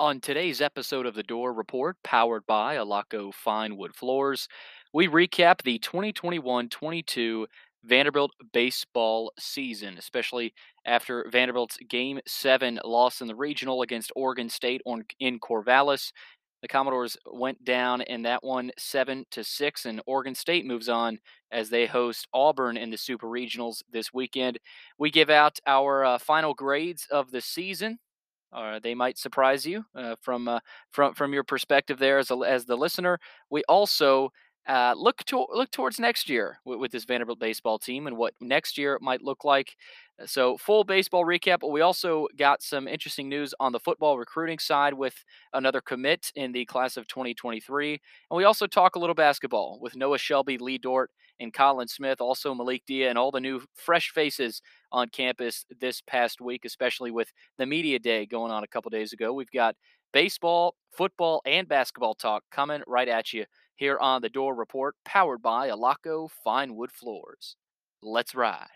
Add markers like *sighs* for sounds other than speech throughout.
On today's episode of the Dore Report, powered by Alaco Fine Wood Floors, we recap the 2021 22 Vanderbilt baseball season, especially after Vanderbilt's Game 7 loss in the regional against Oregon State on, in Corvallis. The Commodores went down in that one 7 to 6 and Oregon State moves on as they host Auburn in the Super Regionals this weekend. We give out our uh, final grades of the season uh, they might surprise you uh, from uh, from from your perspective there as a, as the listener. We also uh, look to look towards next year with, with, this Vanderbilt baseball team and what next year might look like. Uh, so full baseball recap, but we also got some interesting news on the football recruiting side with another commit in the class of 2023, and we also talk a little basketball with Noah Shelby, Lee Dort, and Colin Smith, also Malik Dia, and all the new fresh faces on campus this past week, especially with the media day going on a couple days ago. We've got baseball, football, and basketball talk coming right at you here on the Dore Report, powered by Alaco Fine Wood Floors. Let's ride.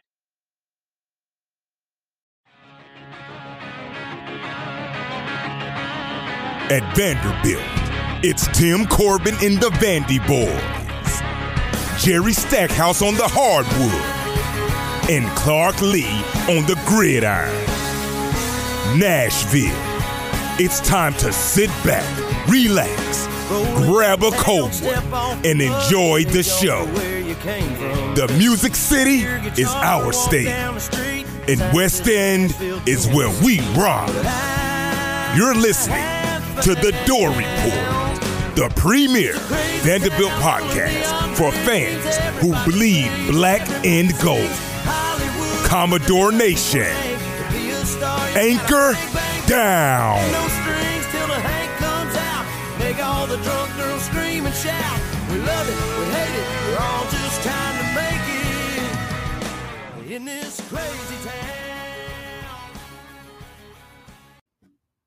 At Vanderbilt, it's Tim Corbin in the Vandy Boys, Jerry Stackhouse on the hardwood, and Clark Lea on the gridiron. Nashville. It's time to sit back, relax, grab a cold one, and enjoy the show. The Music City is our state, and West End is where we rock. You're listening to The Dore Report, the premier Vanderbilt podcast for fans who bleed black and gold. Commodore Nation. Anchor down. We love it, we hate it, we're all just trying to make it in this crazy town.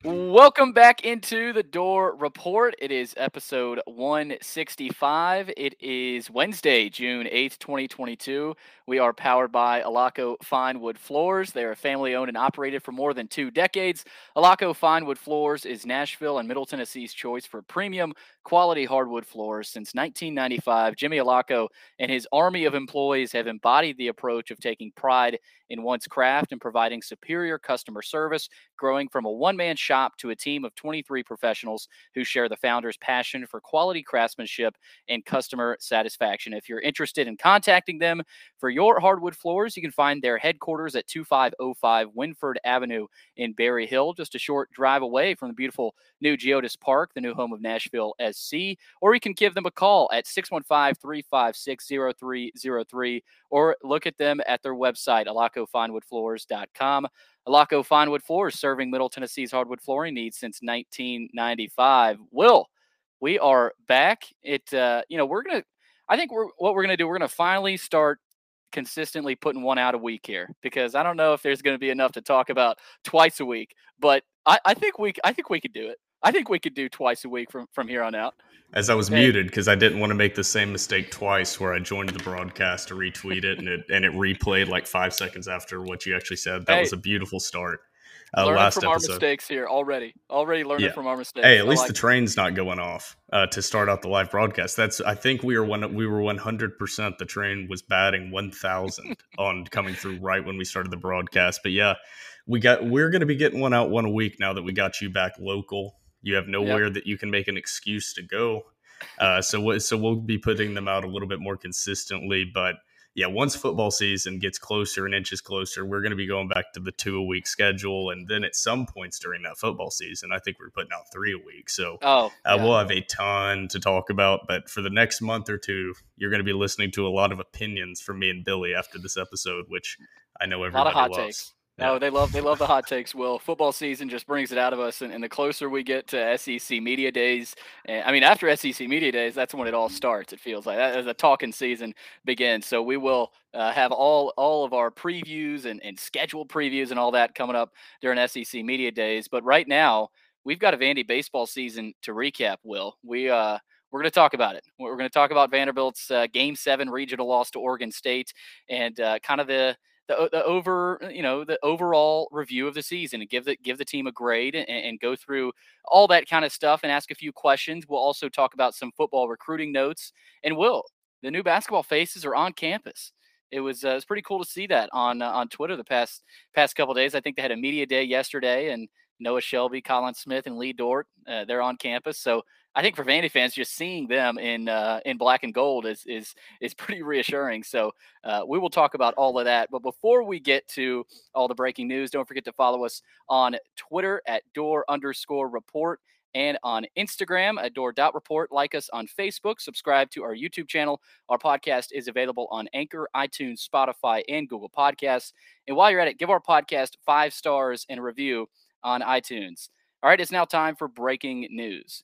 Welcome back into the Dore Report. It is episode 165. It is Wednesday, June 8th, 2022. We are powered by Alaco Fine Wood Floors. They are family owned and operated for more than two decades. Alaco Fine Wood Floors is Nashville and Middle Tennessee's choice for premium quality hardwood floors since 1995. Jimmy Alaco and his army of employees have embodied the approach of taking pride in one's craft and providing superior customer service, growing from a one man shop to a team of 23 professionals who share the founder's passion for quality craftsmanship and customer satisfaction. If you're interested in contacting them for your hardwood floors, you can find their headquarters at 2505 Winford Avenue in Berry Hill, just a short drive away from the beautiful new Geodis Park, the new home of Nashville SC. Or you can give them a call at 615 356 0303 or look at them at their website, alacofinewoodfloors.com. Alaco Finewood Floors, serving Middle Tennessee's hardwood flooring needs since 1995. Will, we are back. It, uh, you know, we're going to, I think we're, what we're going to do, we're going to finally start consistently putting one out a week here because I don't know if there's going to be enough to talk about twice a week, but I, I think we I think we could do it. I think we could do twice a week from from here on out. As I was and, muted because I didn't want to make the same mistake twice, where I joined the broadcast to retweet it and it and it replayed like five seconds after what you actually said. That hey, was a beautiful start uh, learning last from episode. our mistakes here already. Already learning yeah. from our mistakes. Hey, at least like the train's not going off uh, to start out the live broadcast. That's I think we were one we were one hundred percent. The train was batting one thousand *laughs* on coming through right when we started the broadcast. But yeah, we got we're going to be getting one out one a week now that we got you back local. You have nowhere yep. that you can make an excuse to go. Uh, so so we'll be putting them out a little bit more consistently, but yeah, once football season gets closer and inches closer, we're going to be going back to the two a week schedule. And then at some points during that football season, I think we're putting out three a week. So oh, yeah. uh, we'll have a ton to talk about. But for the next month or two, you're going to be listening to a lot of opinions from me and Billy after this episode, which I know everybody a lot of hot loves. Takes. No, they love they love the hot takes. Will football season just brings it out of us, and, and the closer we get to SEC media days, and, I mean after SEC media days, that's when it all starts. It feels like that as the talking season begins. So we will uh, have all all of our previews and, and scheduled previews and all that coming up during SEC media days. But right now, we've got a Vandy baseball season to recap. Will we? Uh, we're going to talk about it. We're going to talk about Vanderbilt's uh, Game Seven regional loss to Oregon State and uh, kind of the the, the over you know the overall review of the season and give the give the team a grade and, and go through all that kind of stuff and ask a few questions. We'll also talk about some football recruiting notes and will the new basketball faces are on campus. It was uh, it was pretty cool to see that on uh, on Twitter the past past couple days. I think they had a media day yesterday and Noah Shelby, Colin Smith, and Lee Dort. Uh, they're on campus, so I think for Vandy fans, just seeing them in uh, in black and gold is is is pretty *laughs* reassuring. So uh, we will talk about all of that. But before we get to all the breaking news, don't forget to follow us on Twitter at door underscore report and on Instagram at door.report. Like us on Facebook. Subscribe to our YouTube channel. Our podcast is available on Anchor, iTunes, Spotify, and Google Podcasts. And while you're at it, give our podcast five stars and a review on iTunes. All right, it's now time for breaking news.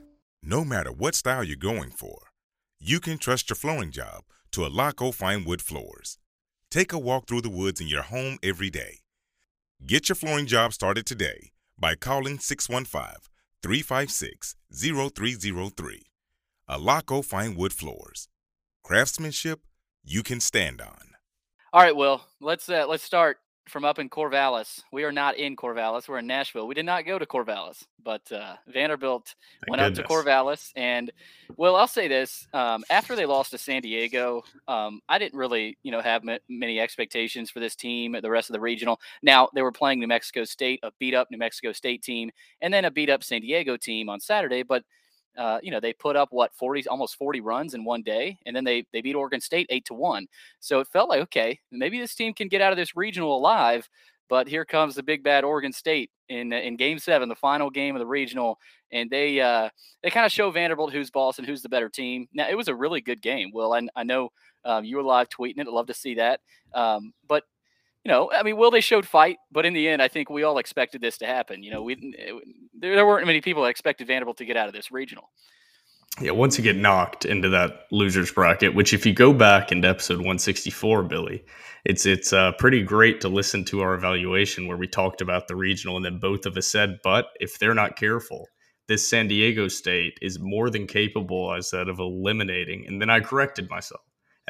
No matter what style you're going for, you can trust your flooring job to Alaco Fine Wood Floors. Take a walk through the woods in your home every day. Get your flooring job started today by calling 615 356 0303. Alaco Fine Wood Floors. Craftsmanship you can stand on. All right, Will, let's uh, let's start from up in Corvallis. We are not in Corvallis. We're in Nashville. We did not go to Corvallis, but uh, Vanderbilt Thank went goodness. up to Corvallis. And well, I'll say this: um, after they lost to San Diego, um, I didn't really, you know, have m- many expectations for this team. At the rest of the regional. Now they were playing New Mexico State, a beat up New Mexico State team, and then a beat up San Diego team on Saturday. But uh, you know, they put up what 40, almost 40 runs in one day, and then they they beat Oregon State eight to one. So it felt like okay, maybe this team can get out of this regional alive. But here comes the big bad Oregon State in in Game Seven, the final game of the regional, and they uh, they kind of show Vanderbilt who's boss and who's the better team. Now it was a really good game. well I, I know um, you were live tweeting it. I'd love to see that. Um, but you know, I mean, Will they showed fight, but in the end, I think we all expected this to happen. You know, we it, there, there weren't many people that expected Vanderbilt to get out of this regional. Yeah, once you get knocked into that losers bracket, which if you go back into episode 164, Billy, it's it's uh, pretty great to listen to our evaluation where we talked about the regional, and then both of us said, but if they're not careful, this San Diego State is more than capable, I said, of eliminating. And then I corrected myself.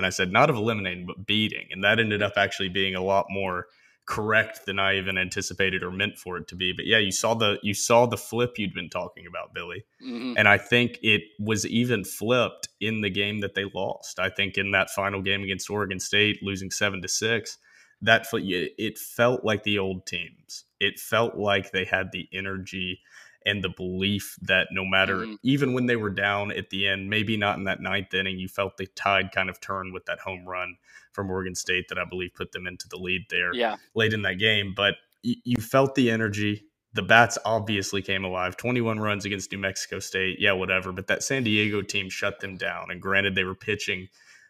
And I said, not of eliminating, but beating. And that ended up actually being a lot more correct than I even anticipated or meant for it to be. But yeah, you saw the you saw the flip you'd been talking about, Billy. Mm-hmm. And I think it was even flipped in the game that they lost. I think in that final game against Oregon State, losing seven to six, that it felt like the old teams. It felt like they had the energy and the belief that no matter, mm-hmm. even when they were down at the end, maybe not in that ninth inning, you felt the tide kind of turn with that home run from Oregon State that I believe put them into the lead there yeah. late in that game. But y- you felt the energy. The bats obviously came alive. 21 runs against New Mexico State. Yeah, whatever. But that San Diego team shut them down. And granted, they were pitching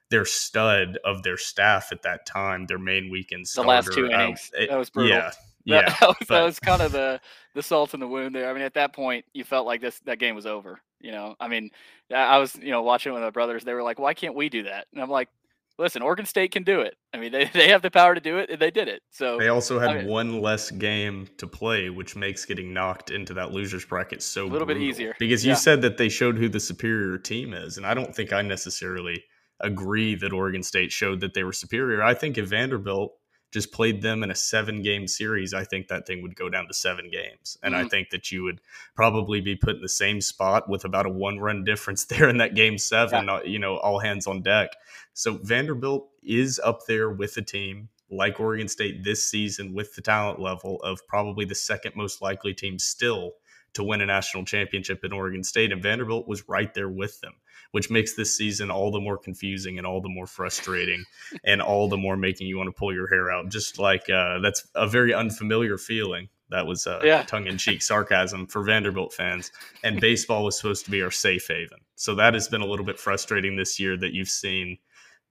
their stud of their staff at that time, their main weekend starter. The last two innings. it, that was brutal. Yeah, yeah, *laughs* that, was, that was kind of the the salt in the wound there. I mean, at that point, you felt like this that game was over. You know, I mean, I was you know watching with my brothers. They were like, "Why can't we do that?" And I'm like, "Listen, Oregon State can do it. I mean, they *laughs* they have the power to do it, and they did it." So they also had I mean, one less game to play, which makes getting knocked into that losers bracket so a little brutal. bit easier. Because you yeah. said that they showed who the superior team is, and I don't think I necessarily agree that Oregon State showed that they were superior. I think if Vanderbilt just played them in a seven game series, I think that thing would go down to seven games. And mm-hmm. I think that you would probably be put in the same spot with about a one run *laughs* difference there in that game seven, yeah. you know, all hands on deck. So Vanderbilt is up there with a team like Oregon State this season with the talent level of probably the second most likely team still to win a national championship in Oregon State. And Vanderbilt was right there with them which makes this season all the more confusing and all the more frustrating and all the more making you want to pull your hair out. Just like uh, that's a very unfamiliar feeling. That was uh, yeah. tongue in cheek *laughs* sarcasm for Vanderbilt fans. And *laughs* baseball was supposed to be our safe haven. So that has been a little bit frustrating this year that you've seen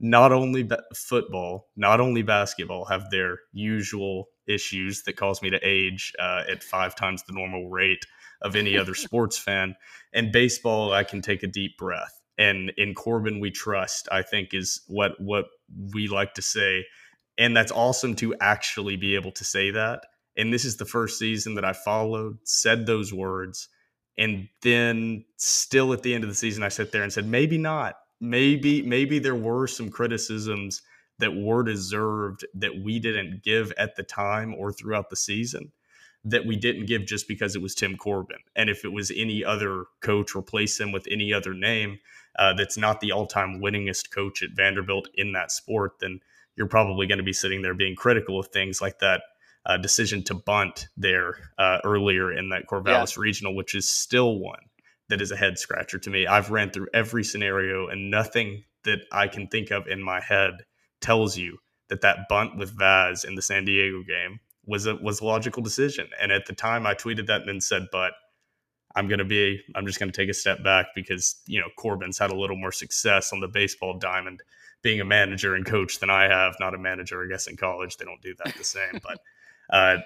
not only ba- football, not only basketball have their usual issues that cause me to age uh, at five times the normal rate of any other *laughs* sports fan. And baseball, I can take a deep breath. And in Corbin, we trust. I think is what what we like to say, and that's awesome to actually be able to say that. And this is the first season that I followed, said those words, and then still at the end of the season, I sat there and said, maybe not maybe maybe there were some criticisms that were deserved that we didn't give at the time or throughout the season that we didn't give just because it was Tim Corbin. And if it was any other coach, replace him with any other name uh, that's not the all time winningest coach at Vanderbilt in that sport, then you're probably going to be sitting there being critical of things like that uh, decision to bunt there uh, earlier in that Corvallis yeah. regional, which is still one that is a head scratcher to me. I've ran through every scenario, and nothing that I can think of in my head tells you that that bunt with Vaz in the San Diego game was a was a logical decision. And at the time, I tweeted that and then said, "But I'm going to be I'm just going to take a step back because you know Corbin's had a little more success on the baseball diamond." Being a manager and coach than I have, not a manager, I guess in college they don't do that the same. but *laughs* uh,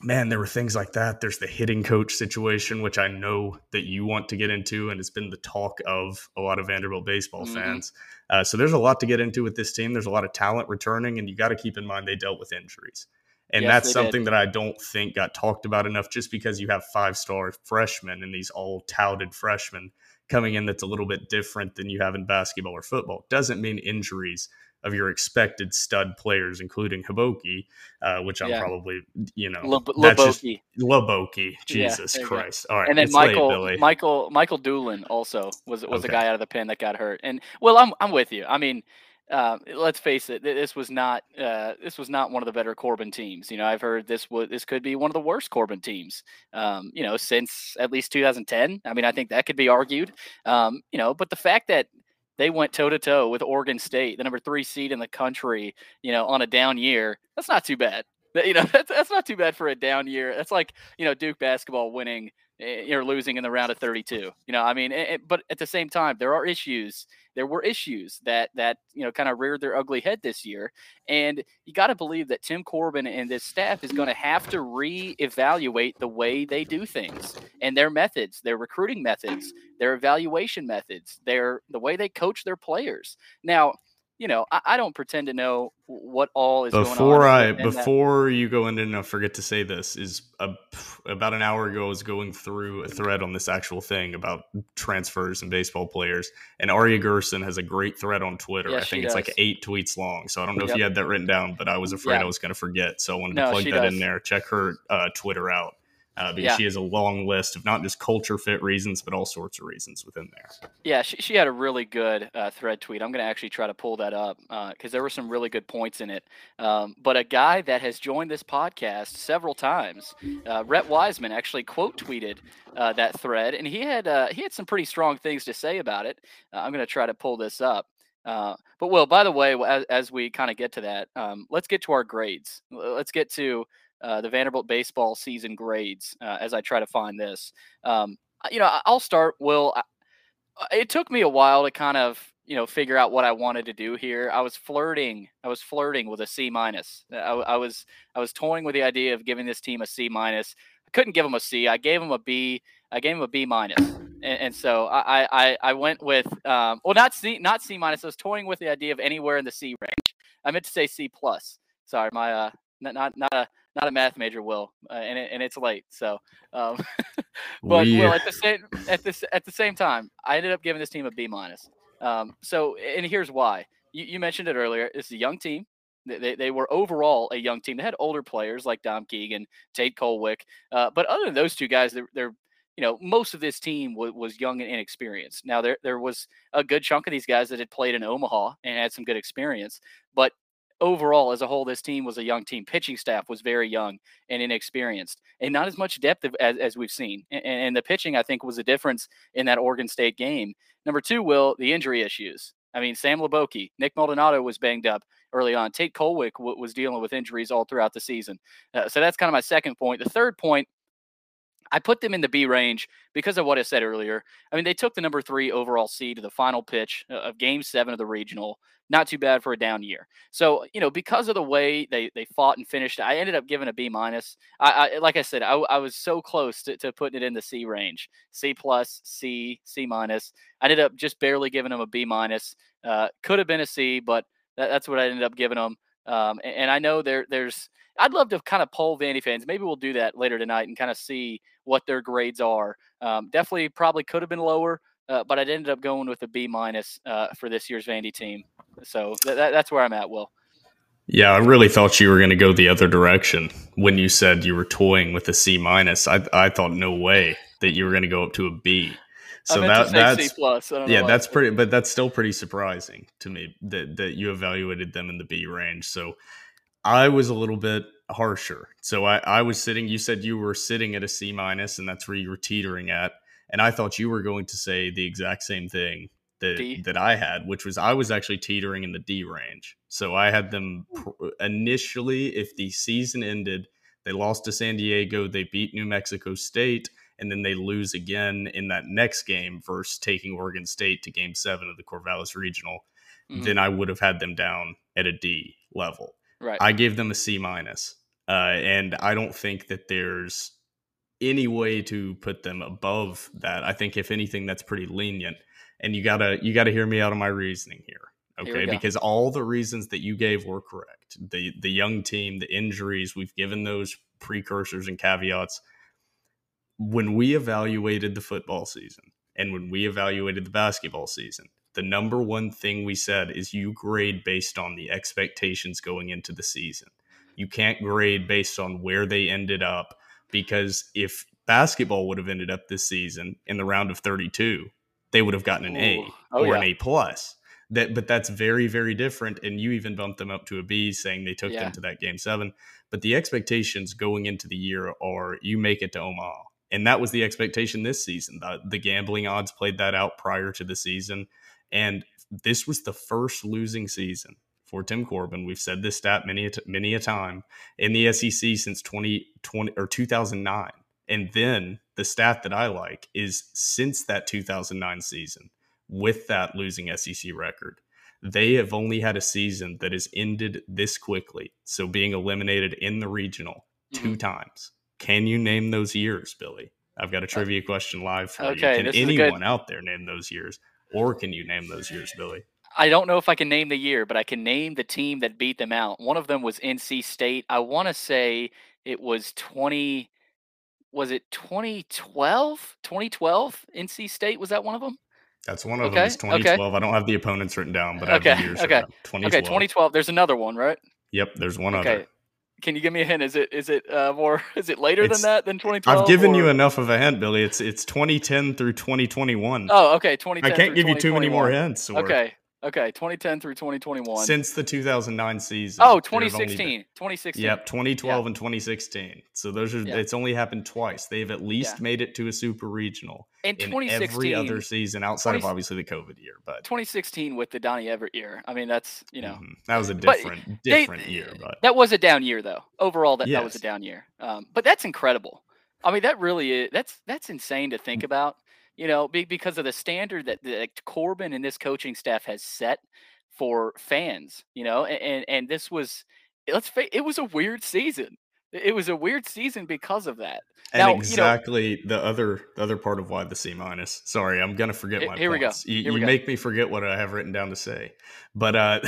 man, there were things like that. There's the hitting coach situation, which I know that you want to get into, and it's been the talk of a lot of Vanderbilt baseball mm-hmm. fans. Uh, so there's a lot to get into with this team. There's a lot of talent returning, and you got to keep in mind they dealt with injuries. And yes, that's something did. that I don't think got talked about enough just because you have five star freshmen and these all touted freshmen coming in that's a little bit different than you have in basketball or football. Doesn't mean injuries of your expected stud players, including Heboki, uh, which I'm yeah. probably, you know, Hliboki. Hliboki. Jesus yeah, Christ. All right. And then Michael, late, Michael, Michael Doolin also was was okay. a guy out of the pen that got hurt. And well, I'm I'm with you. I mean, uh, let's face it, this was not uh, this was not one of the better Corbin teams. You know, I've heard this was this could be one of the worst Corbin teams. Um, you know, since at least 2010. I mean, I think that could be argued. Um, you know, but the fact that they went toe to toe with Oregon State, the number three seed in the country, you know, on a down year. That's not too bad. You know, *laughs* that's, that's not too bad for a down year. That's like, you know, Duke basketball winning Eh, you're losing in the round of 32. You know, I mean, it, but at the same time, there are issues. There were issues that that you know kind of reared their ugly head this year, and you got to believe that Tim Corbin and this staff is going to have to reevaluate the way they do things and their methods, their recruiting methods, their evaluation methods, their the way they coach their players. Now, you know, I, I, don't pretend to know what all is before I before that. you go into and I forget to say this is a, about an hour ago I was going through a thread on this actual thing about transfers and baseball players and Aria Gerson has a great thread on Twitter. I think it's does. like eight tweets long, so I don't know yep. if you had that written down, but I was afraid yeah. I was going to forget, so I wanted no, to plug that does. in there. Check her uh, Twitter out uh, because yeah. she has a long list of not just culture fit reasons, but all sorts of reasons within there. Yeah, she, she had a really good uh, thread tweet. I'm going to actually try to pull that up because uh, there were some really good points in it. Um, but a guy that has joined this podcast several times, uh, Rhett Wiseman, actually quote tweeted uh, that thread, and he had uh, he had some pretty strong things to say about it. I'm going to try to pull this up. Uh, but Will, by the way, as, as we kind of get to that, um, let's get to our grades. Let's get to uh, the Vanderbilt baseball season grades uh, as I try to find this. Um, you know, I'll start. Will uh, it took me a while to kind of you know figure out what I wanted to do here. I was flirting. I was flirting with a C minus. I, I was I was toying with the idea of giving this team a C minus. I couldn't give them a C. I gave them a B. I gave them a B minus. And, and so I, I I went with um, well not C not C minus. I was toying with the idea of anywhere in the C range. I meant to say C plus. Sorry, my uh not not not a not a math major, Will, uh, and it, and it's late. So, um, *laughs* but we... Will at the same at this at the same time, I ended up giving this team a B minus. Um, so, and here's why. You, you mentioned it earlier. It's a young team. They, they were overall a young team. They had older players like Dom Keegan, Tate Kolwyck, uh, but other than those two guys, they're, they're you know, most of this team w- was young and inexperienced. Now there there was a good chunk of these guys that had played in Omaha and had some good experience, but overall, as a whole, this team was a young team. Pitching staff was very young and inexperienced, and not as much depth as, as we've seen. And, and the pitching, I think, was a difference in that Oregon State game. Number two, Will, the injury issues. I mean, Sam Hliboki, Nick Maldonado was banged up early on. Tate Kolwyck w- was dealing with injuries all throughout the season. Uh, so that's kind of my second point. The third point, I put them in the B range because of what I said earlier. I mean, they took the number three overall seed to the final pitch uh, of Game Seven of the regional. Not too bad for a down year. So you know, because of the way they they fought and finished, I ended up giving a B minus. I, I, like I said, I, I was so close to, to putting it in the C range, C plus, C, C minus. I ended up just barely giving them a B minus. Uh, could have been a C, but that, that's what I ended up giving them. Um, and, and I know there there's I'd love to kind of poll Vandy fans. Maybe we'll do that later tonight and kind of see what their grades are. Um, definitely, probably could have been lower, uh, but I ended up going with a B minus uh, for this year's Vandy team. So th- that's where I'm at. Will. Yeah, I really thought you were going to go the other direction when you said you were toying with a C minus. I I thought no way that you were going to go up to a B. So that that's plus. yeah, that's pretty, but that's still pretty surprising to me that that you evaluated them in the B range. So I was a little bit harsher. So I, I was sitting, you said you were sitting at a C minus, and that's where you were teetering at. And I thought you were going to say the exact same thing that, that I had, which was I was actually teetering in the D range. So I had them pr- initially, if the season ended, they lost to San Diego, they beat New Mexico State, and then they lose again in that next game versus taking Oregon State to game seven of the Corvallis Regional, mm-hmm. then I would have had them down at a D level. Right. I gave them a C minus, uh, and I don't think that there's any way to put them above that. I think if anything, that's pretty lenient. And you gotta you gotta hear me out on my reasoning here, okay? Because all the reasons that you gave were correct. The the young team, the injuries, we've given those precursors and caveats. When we evaluated the football season and when we evaluated the basketball season, the number one thing we said is you grade based on the expectations going into the season. You can't grade based on where they ended up because if basketball would have ended up this season in the round of 32, they would have gotten an A oh, or yeah. an A plus. That, but that's very, very different. And you even bumped them up to a B, saying they took yeah. them to that game seven. But the expectations going into the year are you make it to Omaha, and that was the expectation this season. The, the gambling odds played that out prior to the season. And this was the first losing season for Tim Corbin. We've said this stat many a t- many a time in the SEC since 2020 or 2009. And then the stat that I like is since that 2009 season with that losing SEC record, they have only had a season that has ended this quickly. So being eliminated in the regional mm-hmm. two times. Can you name those years, Billy? I've got a uh, trivia question live for okay, you. Can anyone out there name those years? Or can you name those years, Billy? I don't know if I can name the year, but I can name the team that beat them out. One of them was NC State. I want to say it was 20 was it 2012? 2012 NC State was that one of them? That's one of okay. them. It's 2012. Okay. I don't have the opponents written down, but I have the years. Okay. 2012. Okay, 2012. There's another one, right? Yep, there's one okay. other. Can you give me a hint? Is it is it uh, more? *laughs* Is it later it's, than that than 2012? I've given or? you enough of a hint, Billy. It's it's 2010 through 2021. Oh, okay, 2010. I can't give you too many more hints. Or... Okay, Okay, 2010 through 2021. Since the 2009 season. Oh, 2016. 2016. Yep, 2012 yeah. and 2016. So those are yeah. it's only happened twice. They've at least yeah. made it to a super regional in, in every other season outside 20, of obviously the COVID year, but 2016 with the Donny Everett year. I mean, that's, you know. Mm-hmm. That was a different different they, year, but That was a down year though. Overall that, yes. that was a down year. Um, but that's incredible. I mean, that really is that's that's insane to think mm. about you know, because of the standard that, that Corbin and this coaching staff has set for fans, you know, and and this was let's face it was a weird season. It was a weird season because of that. And now, exactly you know, the other the other part of why the C minus. Sorry, I'm gonna forget my here points. We go. Here you, we you make me forget what I have written down to say. But uh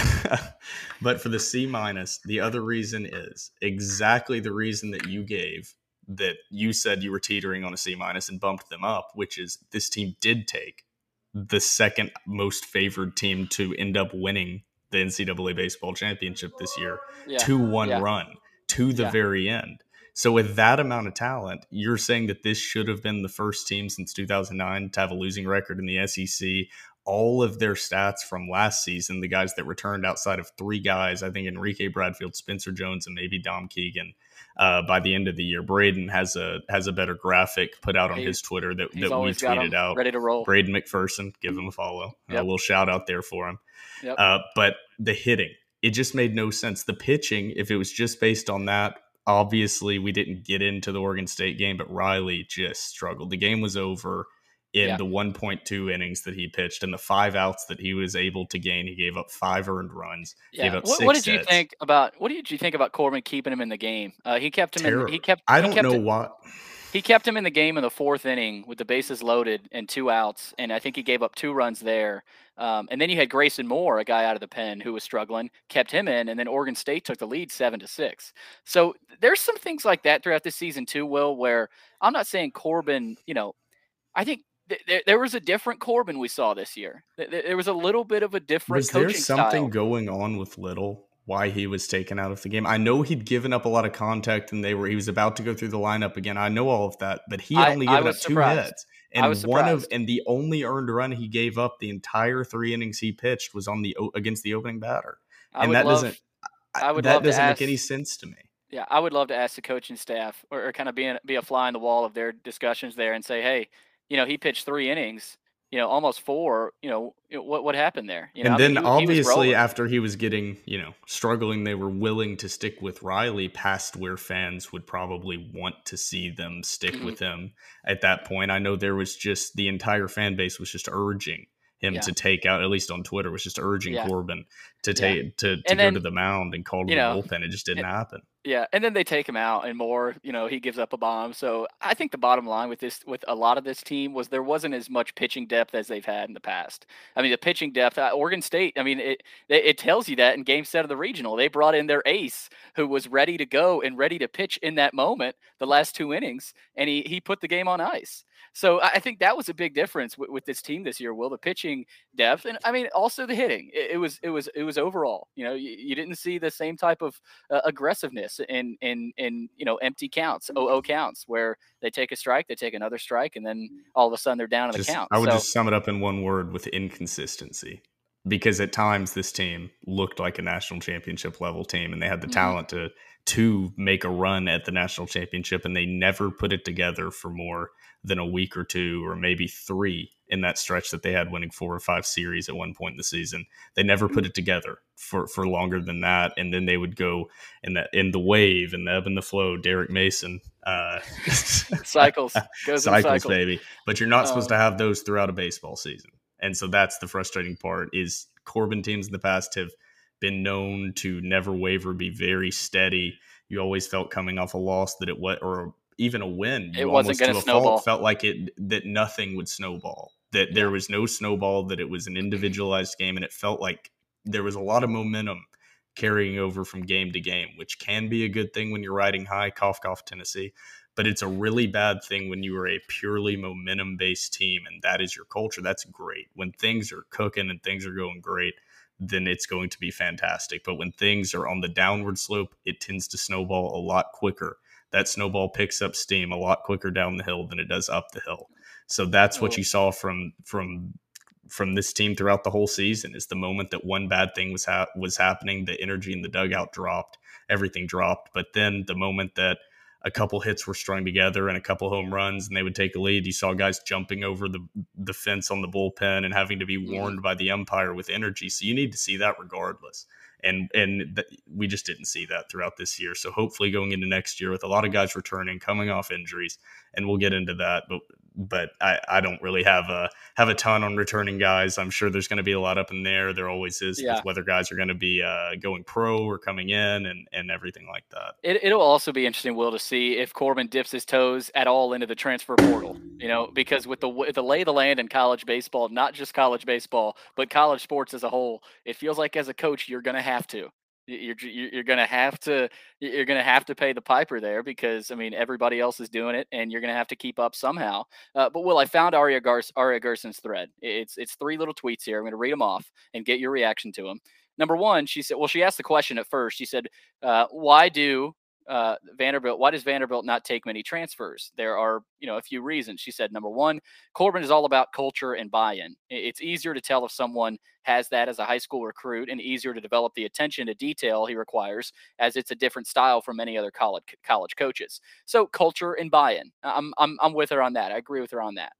*laughs* but for the C minus, the other reason is exactly the reason that you gave that you said you were teetering on a C minus and bumped them up, which is this team did take the second most favored team to end up winning the NCAA baseball championship this year yeah. to one yeah. run to the yeah. very end. So with that amount of talent, you're saying that this should have been the first team since 2009 to have a losing record in the SEC. All of their stats from last season, the guys that returned outside of three guys, I think Enrique Bradfield, Spencer Jones, and maybe Dom Keegan, uh, by the end of the year. Braden has a has a better graphic put out on his Twitter that, that we tweeted out. Ready to roll. Braden McPherson, give him a follow. Yep. A little shout out there for him. Yep. Uh, but the hitting, it just made no sense. The pitching, if it was just based on that, obviously we didn't get into the Oregon State game, but Reilly just struggled. The game was over in yeah. the 1.2 innings that he pitched and the five outs that he was able to gain. He gave up five earned runs. Yeah. What, what, did you think about what did you think about Corbin keeping him in the game? Uh, he kept him Terror. in. He kept. I don't kept know what. He kept him in the game in the fourth inning with the bases loaded and two outs, and I think he gave up two runs there. Um, and then you had Grayson Moore, a guy out of the pen who was struggling, kept him in, and then Oregon State took the lead seven to six. So there's some things like that throughout the season too, Will, where I'm not saying Corbin, you know, I think there, there was a different Corbin we saw this year. There, was a little bit of a different. Was there something style. going on with Little? Why he was taken out of the game? I know he'd given up a lot of contact, and they were he was about to go through the lineup again. I know all of that, but he only given up surprised. two hits, and one of and the only earned run he gave up the entire three innings he pitched was on the against the opening batter, and that love, doesn't. I would that doesn't ask, make any sense to me. Yeah, I would love to ask the coaching staff or, or kind of be in, be a fly on the wall of their discussions there and say, hey, you know, he pitched three innings, you know, almost four. You know, what what happened there? You know, and then I mean, he, obviously he after he was getting, you know, struggling, they were willing to stick with Reilly past where fans would probably want to see them stick mm-hmm. with him at that point. I know there was just the entire fan base was just urging him yeah. to take out, at least on Twitter, was just urging yeah. Corbin to take yeah. to, to go to the mound and call to the know, bullpen. It just didn't and, happen. Yeah, and then they take him out, and more, you know, he gives up a bomb. So I think the bottom line with this, with a lot of this team, was there wasn't as much pitching depth as they've had in the past. I mean, the pitching depth, uh, Oregon State. I mean, it it tells you that in Game Set of the regional, they brought in their ace who was ready to go and ready to pitch in that moment, the last two innings, and he he put the game on ice. So I think that was a big difference with, with, this team this year. Will the pitching depth, and I mean also the hitting. It, it was it was it was overall. You know, you, you didn't see the same type of uh, aggressiveness in in in you know empty counts, OO counts, where they take a strike, they take another strike, and then all of a sudden they're down in just, the count. I would so, just sum it up in one word with inconsistency because at times this team looked like a national championship level team and they had the mm-hmm. talent to to make a run at the national championship and they never put it together for more than a week or two or maybe three in that stretch that they had winning four or five series at one point in the season. They never put it together for, for longer than that. And then they would go in the in the wave and the ebb and the flow, Derek Mason. Uh, *laughs* cycles. Goes cycles, cycles, baby. But you're not supposed to um, have those throughout a baseball season. And so that's the frustrating part is Corbin teams in the past have been known to never waver, be very steady. You always felt coming off a loss that it was, or even a win, it wasn't going to snowball. Fault, felt like it that nothing would snowball. That there was no snowball. That it was an individualized game, and it felt like there was a lot of momentum carrying over from game to game, which can be a good thing when you're riding high. Cough, cough, Tennessee. But it's a really bad thing when you are a purely momentum based team and that is your culture. That's great. When things are cooking and things are going great, then it's going to be fantastic. But when things are on the downward slope, it tends to snowball a lot quicker that snowball picks up steam a lot quicker down the hill than it does up the hill. So that's what mm. you saw from from from this team throughout the whole season is the moment that one bad thing was ha- was happening, the energy in the dugout dropped, everything dropped. But then the moment that a couple hits were strung together and a couple home runs and they would take a lead, you saw guys jumping over the the fence on the bullpen and having to be warned by the umpire with energy. So you need to see that regardless and and th- we just didn't see that throughout this year. So hopefully going into next year with a lot of guys returning, coming off injuries, and we'll get into that. But but I, I don't really have a have a ton on returning guys. I'm sure there's going to be a lot up in there. There always is yeah. with whether guys are going to be uh, going pro or coming in and and everything like that. It, it'll also be interesting, Will, to see if Corbin dips his toes at all into the transfer portal. You know, because with the with the lay of the land in college baseball, not just college baseball, but college sports as a whole, it feels like as a coach you're going to have to. You're you're to have to you're to have to pay the piper there because I mean everybody else is doing it and you're to have to keep up somehow. Uh, but Will, I found Aria Gar- Aria Gerson's thread. It's it's three little tweets here. I'm to read them off and get your reaction to them. Number one, she said, well, she asked the question at first. She said, uh, why do uh, Vanderbilt, why does Vanderbilt not take many transfers? There are, you know, a few reasons. She said, number one, Corbin is all about culture and buy-in. It's easier to tell if someone has that as a high school recruit, and easier to develop the attention to detail he requires, as it's a different style from many other college college coaches. So culture and buy-in. I'm I'm I'm with her on that. I agree with her on that.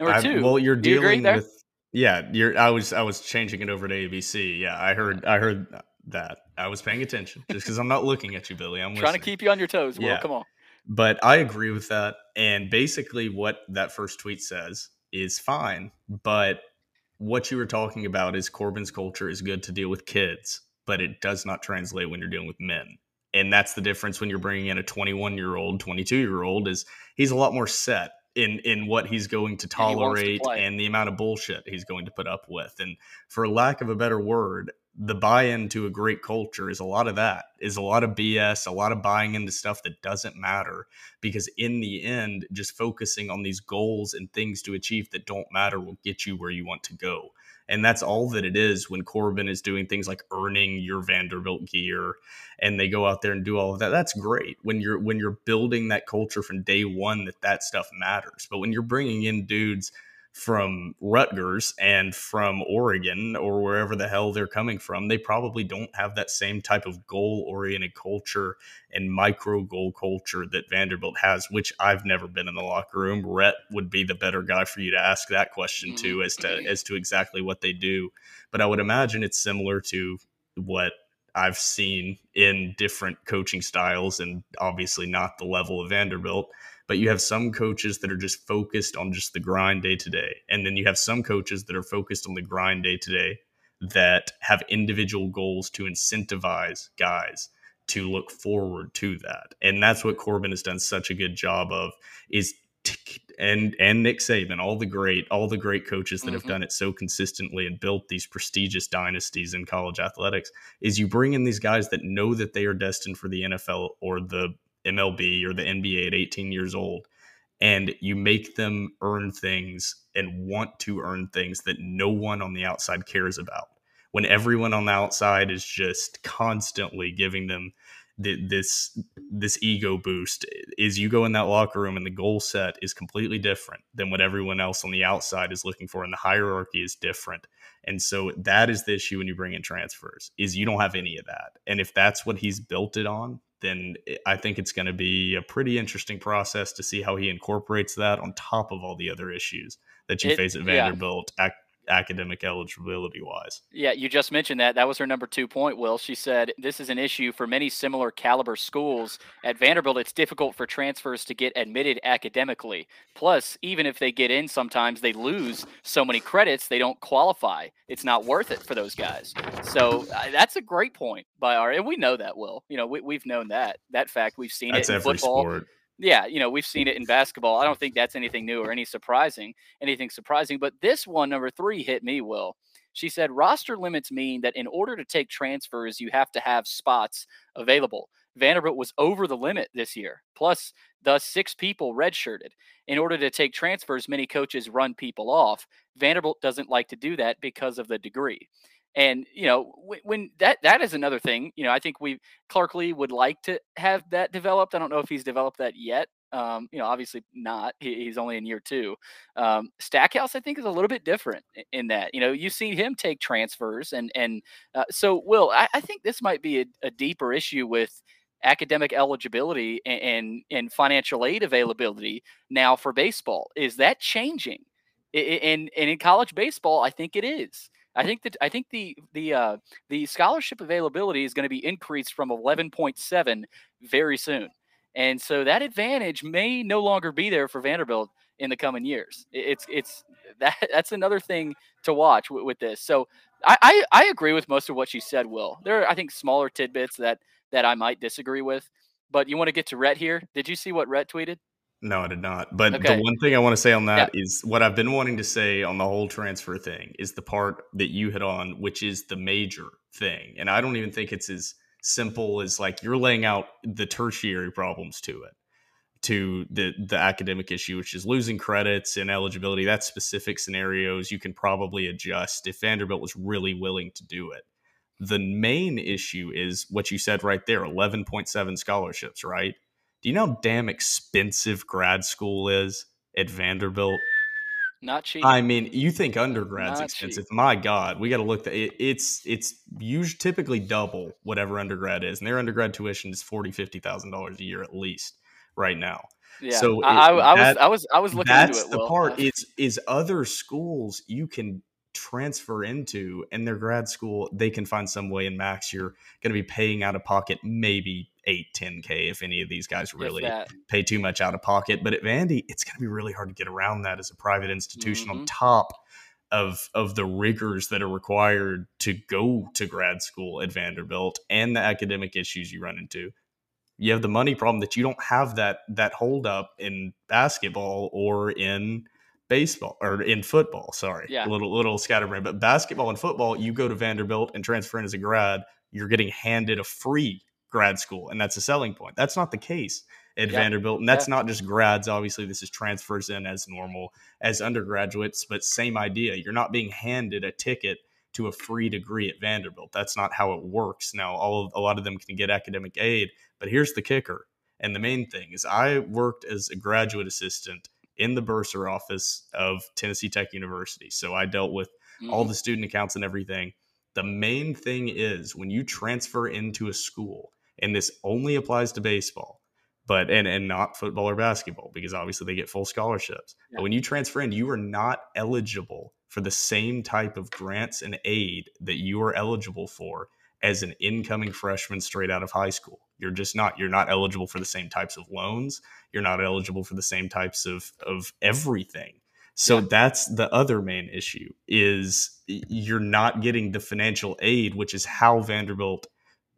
Number two, I, well, you're dealing you with yeah. You're I was I was changing it over to ABC. Yeah, I heard I heard that. I was paying attention just because I'm not looking at you, Billy. I'm trying listening. to keep you on your toes. Will, Yeah. come on. But I agree with that. And basically, what that first tweet says is fine. But what you were talking about is Corbin's culture is good to deal with kids, but it does not translate when you're dealing with men. And that's the difference when you're bringing in a 21 year old, 22 year old. Is he's a lot more set in in what he's going to And to tolerate and the amount of bullshit he's going to put up with. And for lack of a better word, the buy-in to a great culture is a lot of that. Is a lot of BS, a lot of buying into stuff that doesn't matter because in the end just focusing on these goals and things to achieve that don't matter will get you where you want to go and that's all that it is when corbin is doing things like earning your vanderbilt gear and they go out there and do all of that that's great when you're when you're building that culture from day one that that stuff matters but when you're bringing in dudes from Rutgers and from Oregon or wherever the hell they're coming from, they probably don't have that same type of goal oriented culture and micro goal culture that Vanderbilt has, which I've never been in the locker room. Rhett would be the better guy for you to ask that question to as to mm-hmm. as to exactly what they do. But I would imagine it's similar to what I've seen in different coaching styles and obviously not the level of Vanderbilt but you have some coaches that are just focused on just the grind day to day and then you have some coaches that are focused on the grind day to day that have individual goals to incentivize guys to look forward to that and that's what corbin has done such a good job of is t- and and nick saban all the great all the great coaches that have Mhm. done it so consistently and built these prestigious dynasties in college athletics is you bring in these guys that know that they are destined for the nfl or the MLB or the NBA at 18 years old, and you make them earn things and want to earn things that no one on the outside cares about. When everyone on the outside is just constantly giving them th- this this ego boost, is you go in that locker room and the goal set is completely different than what everyone else on the outside is looking for, and the hierarchy is different. And so that is the issue when you bring in transfers is you don't have any of that. And if that's what he's built it on, then I think it's going to be a pretty interesting process to see how he incorporates that on top of all the other issues that you It- face at. Vanderbilt ac- academic eligibility wise. Yeah, you just mentioned that. That was her number two point, Will. She said this is an issue for many similar caliber schools. At Vanderbilt, it's difficult for transfers to get admitted academically. Plus, even if they get in, sometimes they lose so many credits they don't qualify. It's not worth it for those guys. So uh, that's a great point by our, and we know that, Will. You know, we, we've known that. That fact, we've seen That's it in every football. sport. Yeah, you know, we've seen it in basketball. I don't think that's anything new or any surprising, anything surprising. But this one, number three, hit me, Will. She said roster limits mean that in order to take transfers, you have to have spots available. Vanderbilt was over the limit this year. Plus, thus six people redshirted. In order to take transfers, many coaches run people off. Vanderbilt doesn't like to do that because of the degree. And you know, when, when that that is another thing. You know, I think we Clark Lea would like to have that developed. I don't know if he's developed that yet. Um, you know, obviously not. He, he's only in year two. Um, Stackhouse, I think, is a little bit different in that. You know, you've seen him take transfers, and and uh, so Will, I, I think this might be a, a deeper issue with academic eligibility and, and and financial aid availability now for baseball. Is that changing? And and in college baseball, I think it is. I think that I think the the uh, the scholarship availability is going to be increased from 11.7 very soon, and so that advantage may no longer be there for Vanderbilt in the coming years. It's it's that *laughs* that's another thing to watch with, with this. So I, I I agree with most of what she said. Will there are I think smaller tidbits that that I might disagree with, but you want to get to Rhett here? Did you see what Rhett tweeted? No, I did not. But Okay. the one thing I want to say on that is what I've been wanting to say on the whole transfer thing is the part that you hit on, which is the major thing. And I don't even think it's as simple as like you're laying out the tertiary problems to it, to the the academic issue, which is losing credits and eligibility. That's specific scenarios you can probably adjust if Vanderbilt was really willing to do it. The main issue is what you said right there 11.7 scholarships, right? Do you know how damn expensive grad school is at Vanderbilt? Not cheap. I mean, you think undergrad's Not expensive. My God, we got to look. It, it's it's usually typically double whatever undergrad is, and their undergrad tuition is forty fifty thousand dollars a year at least right now. yeah, so I, I, it- I was that- I was I was looking That's into it. the Will. part. Uh, Is is other schools you can transfer into and their grad school they can find some way in max you're going to be paying out of pocket maybe 8 10k if any of these guys really pay too much out of pocket but at vandy it's going to be really hard to get around that as a private institution mm-hmm. on top of of the rigors that are required to go to grad school at Vanderbilt and the academic issues you run into. You have the money problem that you don't have that that hold up in basketball or in baseball or in football. Sorry, yeah. a little little scatterbrain. But basketball and football, you go to Vanderbilt and transfer in as a grad, you're getting handed a free grad school, and that's a selling point. That's not the case at Vanderbilt. And that's not just grads. Obviously, this is transfers in as normal as undergraduates, but same idea. You're not being handed a ticket to a free degree at Vanderbilt. That's not how it works. Now, all of, a lot of them can get academic aid, but here's the kicker. And the main thing is I worked as a graduate assistant in the bursar office of Tennessee Tech University. So I dealt with mm-hmm. all the student accounts and everything. The main thing is when you transfer into a school, and this only applies to baseball, but and and not football or basketball because obviously they get full scholarships. Yeah. But when you transfer in, you are not eligible for the same type of grants and aid that you are eligible for as an incoming freshman straight out of high school. You're just not. You're not eligible for the same types of loans. You're not eligible for the same types of of everything. So yeah. that's the other main issue is you're not getting the financial aid, which is how Vanderbilt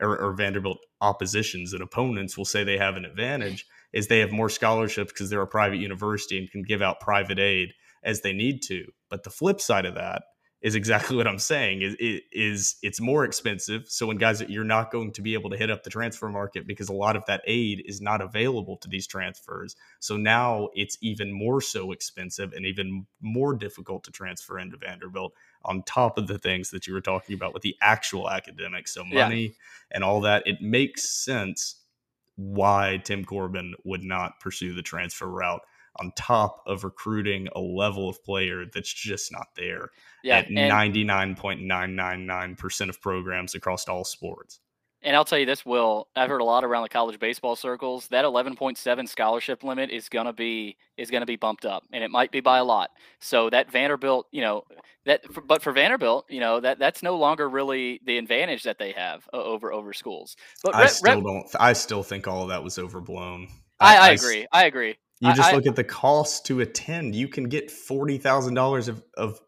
or, or Vanderbilt oppositions and opponents will say they have an advantage is they have more scholarships because they're a private university and can give out private aid as they need to. But the flip side of that is exactly what I'm saying is, is it's more expensive. So when guys you're not going to be able to hit up the transfer market because a lot of that aid is not available to these transfers. So now it's even more so expensive and even more difficult to transfer into Vanderbilt on top of the things that you were talking about with the actual academics. So money yeah. and all that, it makes sense why Tim Corbin would not pursue the transfer route on top of recruiting a level of player that's just not there yeah, at 99.999% of programs across all sports. And I'll tell you this, Will. I've heard a lot around the college baseball circles. That 11.7 scholarship limit is gonna be is gonna be bumped up, and it might be by a lot. So that Vanderbilt, you know, that but for Vanderbilt, you know, that that's no longer really the advantage that they have uh, over over schools. But I still don't. I still think all of that was overblown. I, I, I agree. I agree. You just look at the cost to attend. You can get forty thousand dollars of of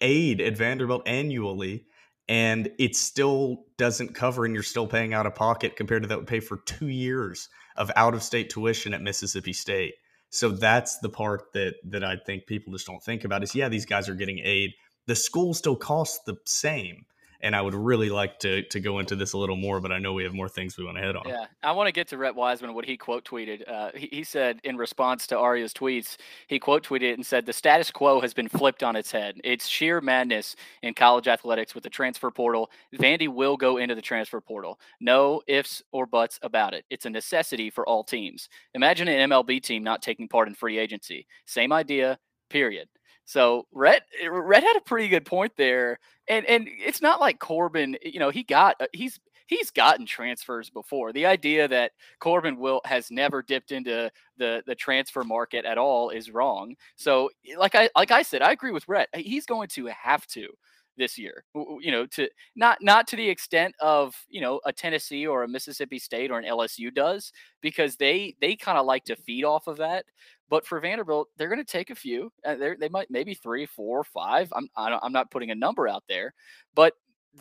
aid at Vanderbilt annually and it still doesn't cover and you're still paying out of pocket compared to that would pay for two years of out of state tuition at Mississippi State. So that's the part that that I think people just don't think about is yeah, these guys are getting aid. The school still costs the same and I would really like to to go into this a little more, but I know we have more things we want to hit on. Yeah, I want to get to Rhett Wiseman what he quote tweeted. Uh, he, he said in response to Aria's tweets, he quote tweeted and said, "The status quo has been flipped on its head. It's sheer madness in college athletics with the transfer portal. Vandy will go into the transfer portal. No ifs or buts about it. It's a necessity for all teams. Imagine an MLB team not taking part in free agency. Same idea. Period." So Rhett eh, Rhett had a pretty good point there, and and it's not like Corbin. Eh, you know, he got uh, he's he's gotten transfers before. The idea that Corbin will has never dipped into the the transfer market at all is wrong. So eh, like I like I said, I agree with Rhett. He's going to have to this year. You know, to not not to the extent of you know a Tennessee or a Mississippi State or an LSU does, because they they kind of like to feed off of that. But for Vanderbilt, they're going to take a few. Uh, they might maybe three, four, five. I'm I'm not putting a number out there, but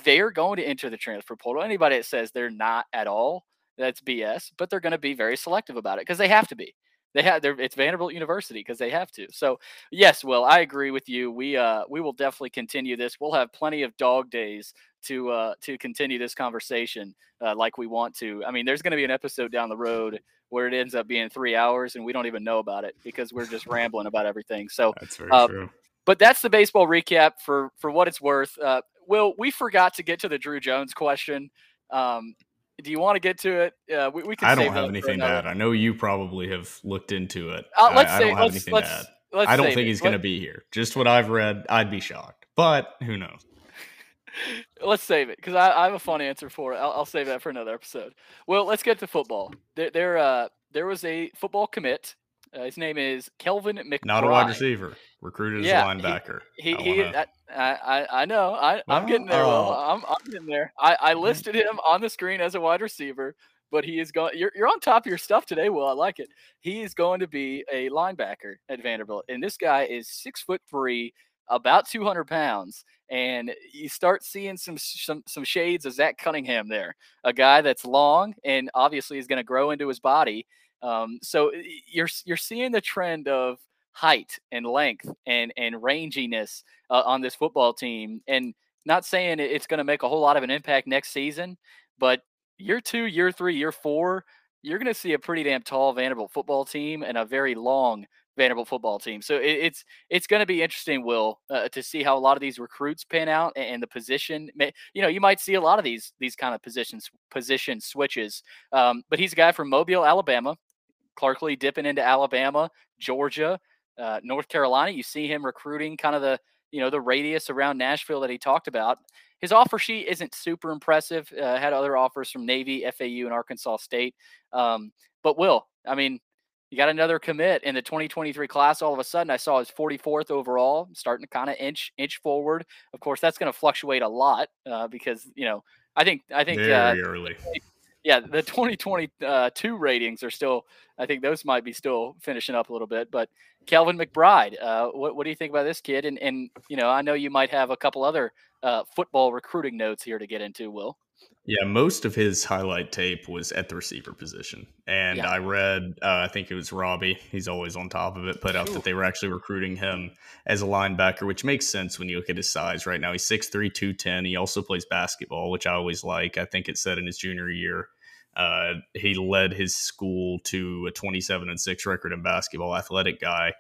they're going to enter the transfer portal. Anybody that says they're not at all, that's BS. But they're going to be very selective about it because they have to be. They have it's Vanderbilt University because they have to. So yes, Will, I agree with you. We uh we will definitely continue this. We'll have plenty of dog days to uh to continue this conversation uh, like we want to. I mean, there's going to be an episode down the road where it ends up being three hours and we don't even know about it because we're just *laughs* rambling about everything. So that's very uh, true. But that's the baseball recap for for what it's worth. Uh, Will, we forgot to get to the Drew Jones question. Um, do you want to get to it? Uh, we, we can. I don't have anything to add. I know you probably have looked into it. Uh, let's I, say, I don't have anything to add. I don't think he's going to be here. Just what I've read, I'd be shocked. But who knows? Let's save it because I, I, have a fun answer for it. I'll, I'll, save that for another episode. Well, let's get to football. There, there, uh, there was a football commit Uh, his name is Kelvin McBride. Not a wide receiver, recruited Yeah, as a linebacker. He, I wanna- I, I, I know. I, I'm getting there. Will. Oh. I'm, I'm getting there. I, I listed him on the screen as a wide receiver, but he is going. You're, you're on top of your stuff today, Well, I like it. He is going to be a linebacker at Vanderbilt, and this guy is six foot three, about 200 pounds, and you start seeing some some some shades of Zach Cunningham there, a guy that's long and obviously is going to grow into his body. Um, so you're you're seeing the trend of height and length and and ranginess uh, on this football team. And not saying it's going to make a whole lot of an impact next season, but year two, year three, year four, you're going to see a pretty damn tall Vanderbilt football team and a very long Vanderbilt football team. So it, it's it's going to be interesting, Will, uh, to see how a lot of these recruits pan out and, and the position. You know, you might see a lot of these these kind of positions position switches. Um, but he's a guy from Mobile, Alabama. Clark Lea dipping into Alabama, Georgia, uh, North Carolina. You see him recruiting kind of the you know the radius around Nashville that he talked about. His offer sheet isn't super impressive. Uh, had other offers from Navy, FAU, and Arkansas State. Um, but Will, I mean, you got another commit in the 2023 class. All of a sudden, I saw his 44th overall, starting to kind of inch inch forward. Of course, that's going to fluctuate a lot uh, because you know I think I think uh, early. yeah, the 2022 ratings are still, I think those might be still finishing up a little bit. But Kelvin McBride, uh, what, what do you think about this kid? And, and, you know, I know you might have a couple other uh, football recruiting notes here to get into, Will. Yeah, most of his highlight tape was at the receiver position. And Yeah. I read, uh, I think it was Robbie, he's always on top of it, put out Ooh. that they were actually recruiting him as a linebacker, which makes sense when you look at his size right now. He's 6'3, 210. He also plays basketball, which I always like. I think it said in his junior year, uh, he led his school to a 27 and 6 record in basketball, athletic guy.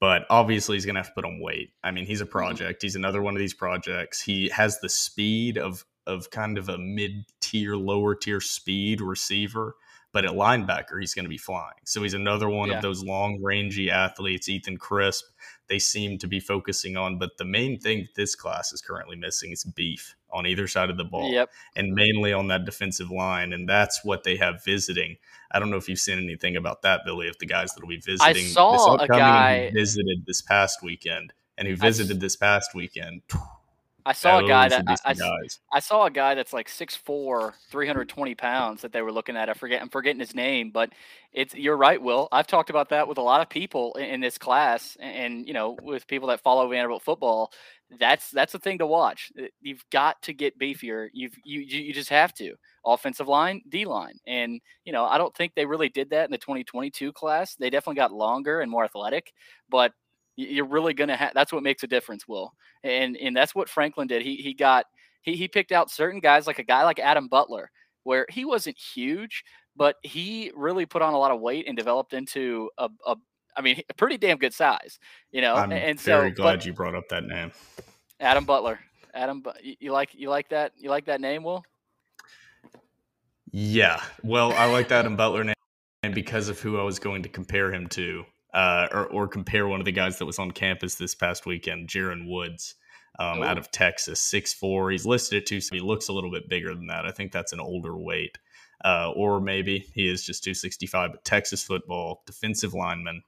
But obviously, he's going to have to put on weight. I mean, he's a project. He's another one of these projects. He has the speed of of kind of a mid tier, lower tier speed receiver, but at linebacker, he's going to be flying. So he's another one Yeah. of those long rangy athletes. Ethan Crisp, they seem to be focusing on. But the main thing this class is currently missing is beef on either side of the ball Yep. and mainly on that defensive line. And that's what they have visiting. I don't know if you've seen anything about that, Billy, of the guys that will be visiting. I saw this a upcoming and guy- who visited this past weekend and who visited this past weekend. I saw a guy that I, I. I saw a guy that's like 6'4", 320 pounds that they were looking at. I forget, I'm forgetting his name, but it's you're right, Will. I've talked about that with a lot of people in, in this class, and, and you know, with people that follow Vanderbilt football. That's that's a thing to watch. Uh, You've got to get beefier. You've you you you just have to. Offensive line, D line, and you know, I don't think they really did that in the 2022 class. They definitely got longer and more athletic, but you're really gonna have. That's what makes a difference, Will and and that's what Franklin did. He he got he he picked out certain guys like a guy like Adam Butler, where he wasn't huge, but he really put on a lot of weight and developed into a, a I mean, a pretty damn good size, you know. I'm and very so, glad but you brought up that name. Adam Butler, Adam, you, like you like that you like that name, Will? Yeah. Well, I like that in Butler name and because of who I was going to compare him to, uh, or, or compare one of the guys that was on campus this past weekend, Jaron Woods, um, out Oh. of Texas, 6'4". He's listed at two. He looks a little bit bigger than that. I think that's an older weight. Uh, or maybe he is just 265. But Texas football, defensive lineman.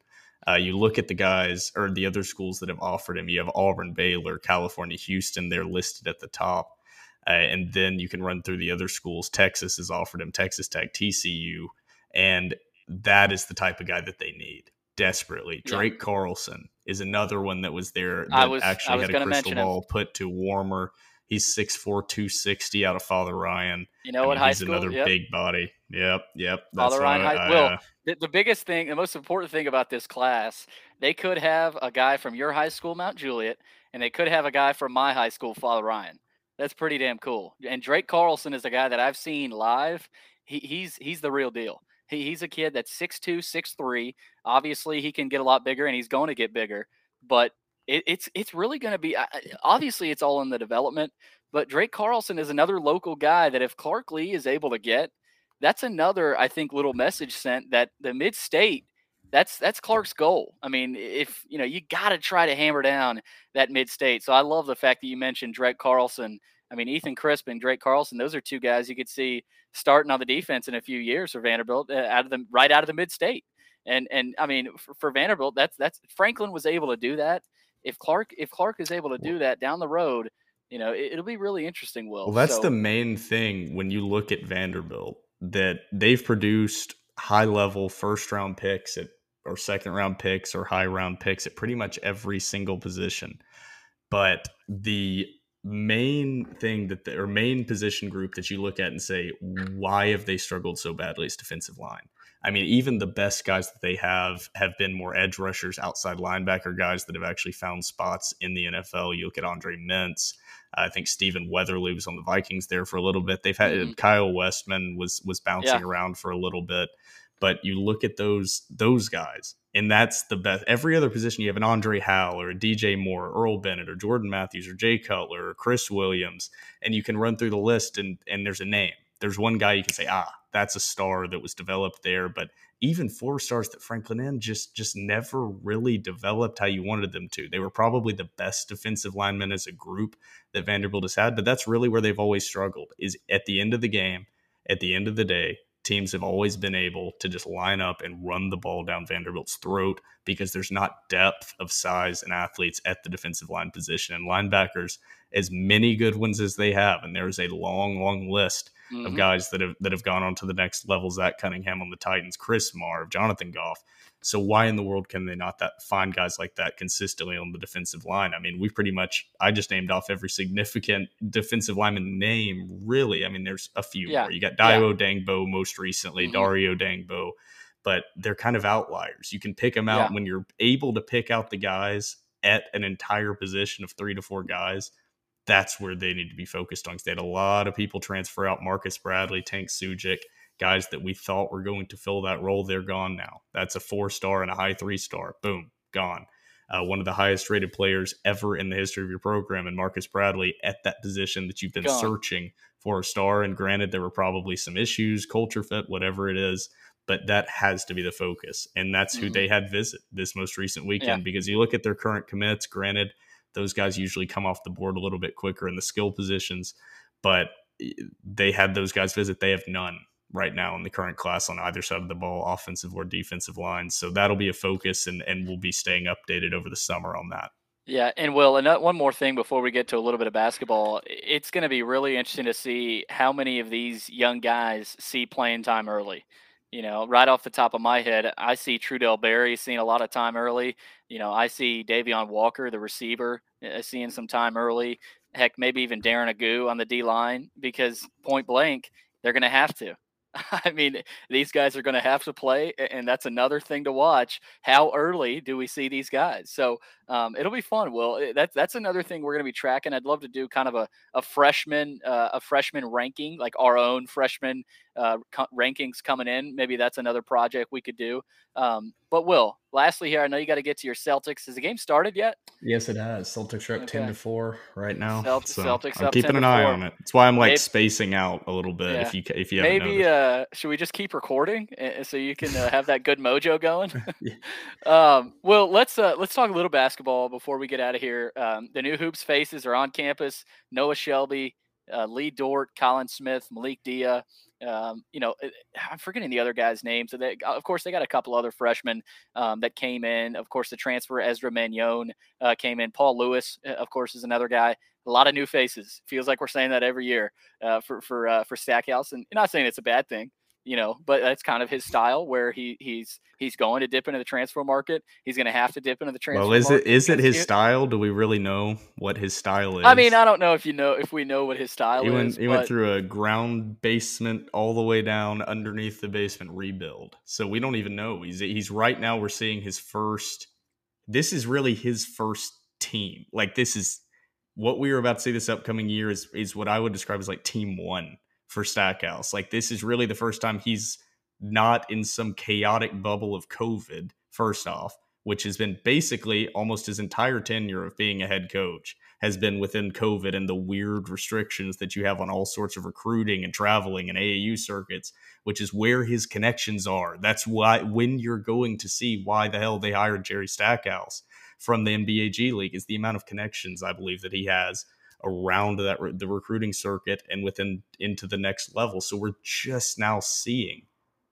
Uh, you look at the guys or the other schools that have offered him. You have Auburn, Baylor, California, Houston. They're listed at the top. Uh, and then you can run through the other schools. Texas has offered him Texas Tech, TCU, and that is the type of guy that they need desperately. Yeah. Drake Carlson is another one that was there that I was- I actually was had a crystal mention him. ball put to Warmer. He's 6'4", 260 out of Father Ryan. You know I what high he's school? another Yep. big body. Yep, yep. Father Ryan I- High- I, Will, uh, the, the biggest thing, the most important thing about this class, they could have a guy from your high school, Mount Juliet, and they could have a guy from my high school, Father Ryan. That's pretty damn cool. And Drake Carlson is a guy that I've seen live. He, he's he's the real deal. He, he's a kid that's 6'2", 6'3". Obviously, he can get a lot bigger, and he's going to get bigger. But it, it's it's really going to be obviously it's all in the development. But Drake Carlson is another local guy that if Clark Lea is able to get, that's another I think little message sent that the mid state that's that's Clark's goal. I mean, if you know, you got to try to hammer down that mid state. So I love the fact that you mentioned Drake Carlson. I mean, Ethan Crisp and Drake Carlson; those are two guys you could see starting on the defense in a few years for Vanderbilt uh, out of the right out of the mid state. And and I mean for, for Vanderbilt, that's that's Franklin was able to do that. If Clark if Clark is able to do that down the road, you know, it, will be really interesting. Will well, that's so, the main thing when you look at Vanderbilt that they've produced high level first round picks at or second round picks or high round picks at pretty much every single position. But the main thing that the, or main position group that you look at and say why have they struggled so badly is defensive line. I mean, even the best guys that they have have been more edge rushers, outside linebacker guys that have actually found spots in the NFL. You look at Andre Mintze. I think Stephen Weatherly was on the Vikings there for a little bit. They've had mm-hmm. Kyle Westman was was bouncing yeah. around for a little bit, but you look at those those guys, and that's the best. Every other position, you have an Andre Howell or a DJ Moore, or Earl Bennett, or Jordan Matthews, or Jay Cutler, or Chris Williams, and you can run through the list, and and there's a name. There's one guy you can say, ah, that's a star that was developed there. But even four stars that Franklin M just just never really developed how you wanted them to. They were probably the best defensive linemen as a group that Vanderbilt has had, but that's really where they've always struggled. Is at the end of the game, at the end of the day, teams have always been able to just line up and run the ball down Vanderbilt's throat because there's not depth of size and athletes at the defensive line position. And linebackers, as many good ones as they have, and there's a long, long list mm-hmm. of guys that have that have gone on to the next level. Zach Cunningham on the Titans, Chris Marve, Jonathan Goff. So why in the world can they not that find guys like that consistently on the defensive line? I mean, we pretty much I just named off every significant defensive lineman name. Really, I mean, there's a few yeah. more. You got Dayo yeah. Odeyingbo most recently, mm-hmm. Dayo Odeyingbo, but they're kind of outliers. You can pick them out yeah. when you're able to pick out the guys at an entire position of three to four guys that's where they need to be focused on they had a lot of people transfer out Marcus Bradley, Tank Sujic, guys that we thought were going to fill that role. They're gone now. That's a four star and a high three star. Boom, gone. Uh, one of the highest rated players ever in the history of your program, and Marcus Bradley at that position that you've been gone. searching for a star. And granted, there were probably some issues, culture fit, whatever it is, but that has to be the focus. And that's who mm-hmm. they had visit this most recent weekend yeah. because you look at their current commits, granted, those guys usually come off the board a little bit quicker in the skill positions, but eh, they had those guys visit. They have none right now in the current class on either side of the ball, offensive or defensive lines. So that'll be a focus, and and we'll be staying updated over the summer on that. Yeah, and Will, and one more thing before we get to a little bit of basketball, it's going to be really interesting to see how many of these young guys see playing time early. You know, right off the top of my head, I see Trudell Berry seeing a lot of time early. You know, I see Davion Walker, the receiver, uh, seeing some time early. Heck, maybe even Darren Agu on the D line because point blank, they're going to have to. *laughs* I mean, these guys are going to have to play, and that's another thing to watch. How early do we see these guys? So um, it'll be fun. Well, eh, that's that's another thing we're going to be tracking. I'd love to do kind of a a freshman uh, a freshman ranking, like our own freshman uh, co- rankings coming in. Maybe that's another project we could do. Um, but Will, lastly here, I know you got to get to your Celtics. Has the game started yet? Yes, it has. Celtics are up okay. ten to four right now. Celt- so Celtics I'm up keeping an eye on it. That's why I'm like maybe, spacing out a little bit. Yeah. If you if you maybe uh, should we just keep recording so you can uh, have that good mojo going? *laughs* yeah. *laughs* um, well, let's uh, let's talk a little basketball before we get out of here. Um, the new hoops faces are on campus. Noah Shelby, uh, Lee Dort, Colin Smith, Malik Dia. Um, you know, eh, I'm forgetting the other guys' names. So they, of course, they got a couple other freshmen um, that came in. Of course, the transfer Ezra Manjon uh, came in. Paul Lewis, eh, of course, is another guy. A lot of new faces. Feels like we're saying that every year uh, for for uh, for Stackhouse, and not saying it's a bad thing you know, but that's kind of his style where he he's he's going to dip into the transfer market. He's going to have to dip into the transfer. Well, is it is it his style? Do we really know what his style is? I mean, I don't know if you know if we know what his style he went, is. He but... went through a ground basement all the way down underneath the basement rebuild, so we don't even know. He's he's right now. We're seeing his first. This is really his first team. Like this is what we are about to see this upcoming year is is what I would describe as like team one for Stackhouse. Like this is really the first time he's not in some chaotic bubble of COVID, first off, which has been basically almost his entire tenure of being a head coach has been within COVID and the weird restrictions that you have on all sorts of recruiting and traveling and AAU circuits, which is where his connections are. That's why when you're going to see why the hell they hired Jerry Stackhouse from the NBA G League is the amount of connections I believe that he has around that the recruiting circuit and within into the next level. So we're just now seeing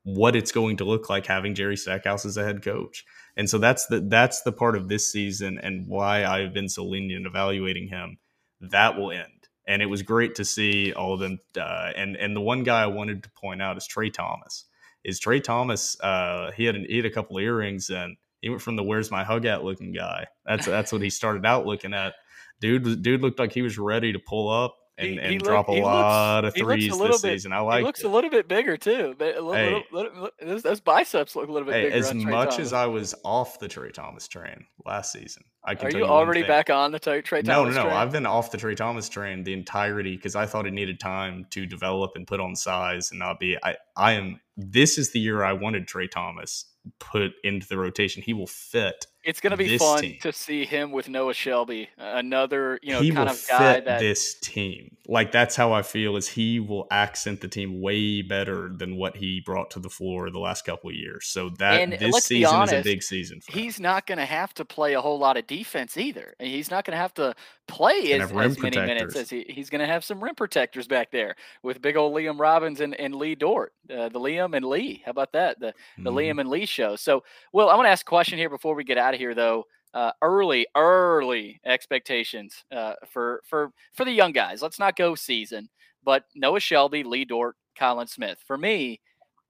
what it's going to look like having Jerry Stackhouse as a head coach. And so that's the that's the part of this season and why I've been so lenient evaluating him. That will end. And it was great to see all of them. Uh, and and the one guy I wanted to point out is Trey Thomas. Is Trey Thomas? Uh, he had an, he had a couple of earrings and he went from the "Where's my hug at" looking guy. That's that's what he started out looking at. Dude, dude looked like he was ready to pull up and, and he drop look, a lot looks, of threes this bit, season. I like. He looks it. a little bit bigger too. A little, hey, little, little, those, those, biceps look a little bit hey, bigger. As much Thomas. as I was off the Trey Thomas train last season, I can. Are you, you already back on the Trey Thomas? No, no, no. Train? I've been off the Trey Thomas train the entirety because I thought it needed time to develop and put on size and not be. I, I am. This is the year I wanted Trey Thomas put into the rotation. He will fit it's going to be fun team. to see him with Noah Shelby, another you know he kind of guy fit that this team. Like that's how I feel is he will accent the team way better than what he brought to the floor the last couple of years. So that and this season honest, is a big season. he's him. not going to have to play a whole lot of defense either. and He's not going to have to play as, as many protectors. minutes as he, he's going to have some rim protectors back there with big old Liam Robbins and, and Lee Dort, uh, the Liam and Lee. How about that? The the mm-hmm. Liam and Lee show. So, well, I want to ask a question here before we get out of here, though uh, early, early expectations uh, for for for the young guys. Let's not go season, but Noah Shelby, Lee Dort, Colin Smith. For me,